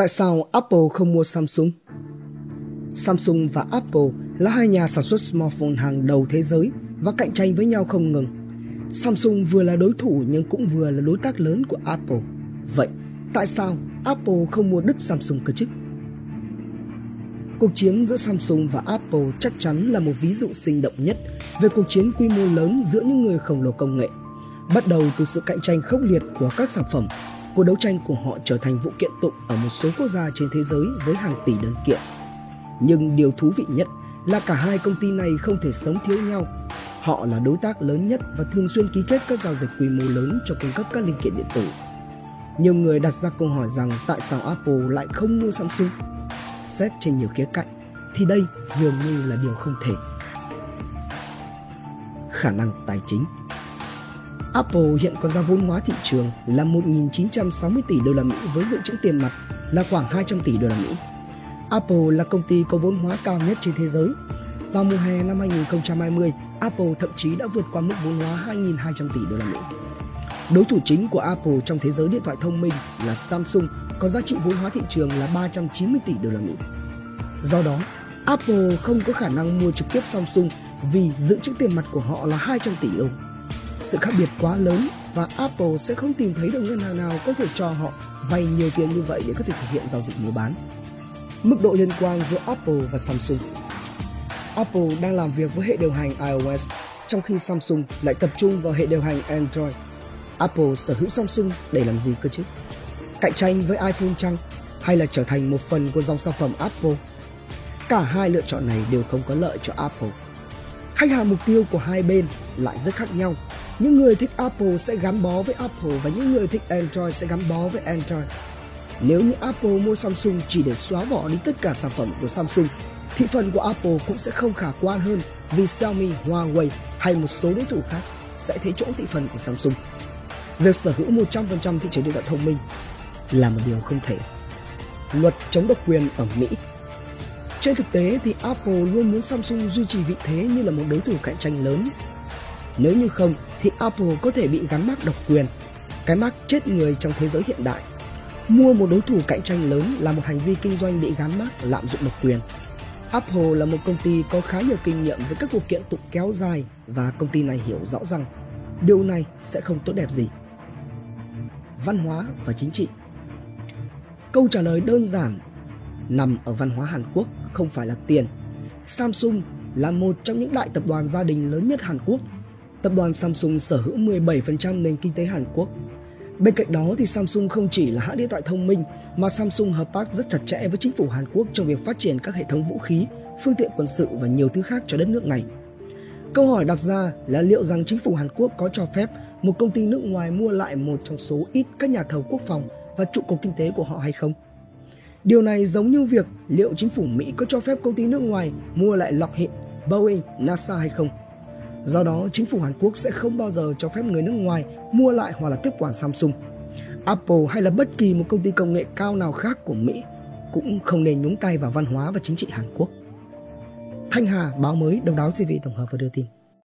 Tại sao Apple không mua Samsung? Samsung và Apple là hai nhà sản xuất smartphone hàng đầu thế giới và cạnh tranh với nhau không ngừng. Samsung vừa là đối thủ nhưng cũng vừa là đối tác lớn của Apple. Vậy, tại sao Apple không mua đứt Samsung cơ chứ? Cuộc chiến giữa Samsung và Apple chắc chắn là một ví dụ sinh động nhất về cuộc chiến quy mô lớn giữa những người khổng lồ công nghệ. Bắt đầu từ sự cạnh tranh khốc liệt của các sản phẩm, cuộc đấu tranh của họ trở thành vụ kiện tụng ở một số quốc gia trên thế giới với hàng tỷ đơn kiện. Nhưng điều thú vị nhất là cả hai công ty này không thể sống thiếu nhau. Họ là đối tác lớn nhất và thường xuyên ký kết các giao dịch quy mô lớn cho cung cấp các linh kiện điện tử. Nhiều người đặt ra câu hỏi rằng tại sao Apple lại không mua Samsung? Xét trên nhiều khía cạnh, thì đây dường như là điều không thể. Khả năng tài chính Apple hiện có giá vốn hóa thị trường là 1.960 tỷ đô la Mỹ với dự trữ tiền mặt là khoảng 200 tỷ đô la Mỹ. Apple là công ty có vốn hóa cao nhất trên thế giới. Vào mùa hè năm 2020, Apple thậm chí đã vượt qua mức vốn hóa 2.200 tỷ đô la Mỹ. Đối thủ chính của Apple trong thế giới điện thoại thông minh là Samsung có giá trị vốn hóa thị trường là 390 tỷ đô la Mỹ. Do đó, Apple không có khả năng mua trực tiếp Samsung vì dự trữ tiền mặt của họ là 200 tỷ đô. Sự khác biệt quá lớn và Apple sẽ không tìm thấy được ngân hàng nào có thể cho họ vay nhiều tiền như vậy để có thể thực hiện giao dịch mua bán. Mức độ liên quan giữa Apple và Samsung Apple đang làm việc với hệ điều hành iOS, trong khi Samsung lại tập trung vào hệ điều hành Android. Apple sở hữu Samsung để làm gì cơ chứ? Cạnh tranh với iPhone chăng? Hay là trở thành một phần của dòng sản phẩm Apple? Cả hai lựa chọn này đều không có lợi cho Apple. Khách hàng mục tiêu của hai bên lại rất khác nhau. Những người thích Apple sẽ gắn bó với Apple và những người thích Android sẽ gắn bó với Android. Nếu như Apple mua Samsung chỉ để xóa bỏ đi tất cả sản phẩm của Samsung, thị phần của Apple cũng sẽ không khả quan hơn vì Xiaomi, Huawei hay một số đối thủ khác sẽ thế chỗ thị phần của Samsung. Việc sở hữu 100% thị trường điện thoại thông minh là một điều không thể. Luật chống độc quyền ở Mỹ Trên thực tế thì Apple luôn muốn Samsung duy trì vị thế như là một đối thủ cạnh tranh lớn. Nếu như không thì Apple có thể bị gắn mác độc quyền, cái mác chết người trong thế giới hiện đại. Mua một đối thủ cạnh tranh lớn là một hành vi kinh doanh bị gắn mác lạm dụng độc quyền. Apple là một công ty có khá nhiều kinh nghiệm với các cuộc kiện tụng kéo dài và công ty này hiểu rõ rằng điều này sẽ không tốt đẹp gì. Văn hóa và chính trị Câu trả lời đơn giản nằm ở văn hóa Hàn Quốc không phải là tiền. Samsung là một trong những đại tập đoàn gia đình lớn nhất Hàn Quốc. Tập đoàn Samsung sở hữu 17% nền kinh tế Hàn Quốc. Bên cạnh đó thì Samsung không chỉ là hãng điện thoại thông minh mà Samsung hợp tác rất chặt chẽ với chính phủ Hàn Quốc trong việc phát triển các hệ thống vũ khí, phương tiện quân sự và nhiều thứ khác cho đất nước này. Câu hỏi đặt ra là liệu rằng chính phủ Hàn Quốc có cho phép một công ty nước ngoài mua lại một trong số ít các nhà thầu quốc phòng và trụ cột kinh tế của họ hay không? Điều này giống như việc liệu chính phủ Mỹ có cho phép công ty nước ngoài mua lại Lockheed, Boeing, NASA hay không? Do đó, chính phủ Hàn Quốc sẽ không bao giờ cho phép người nước ngoài mua lại hoặc là tiếp quản Samsung. Apple hay là bất kỳ một công ty công nghệ cao nào khác của Mỹ cũng không nên nhúng tay vào văn hóa và chính trị Hàn Quốc. Thanh Hà, báo mới, đồng đáo CV tổng hợp và đưa tin.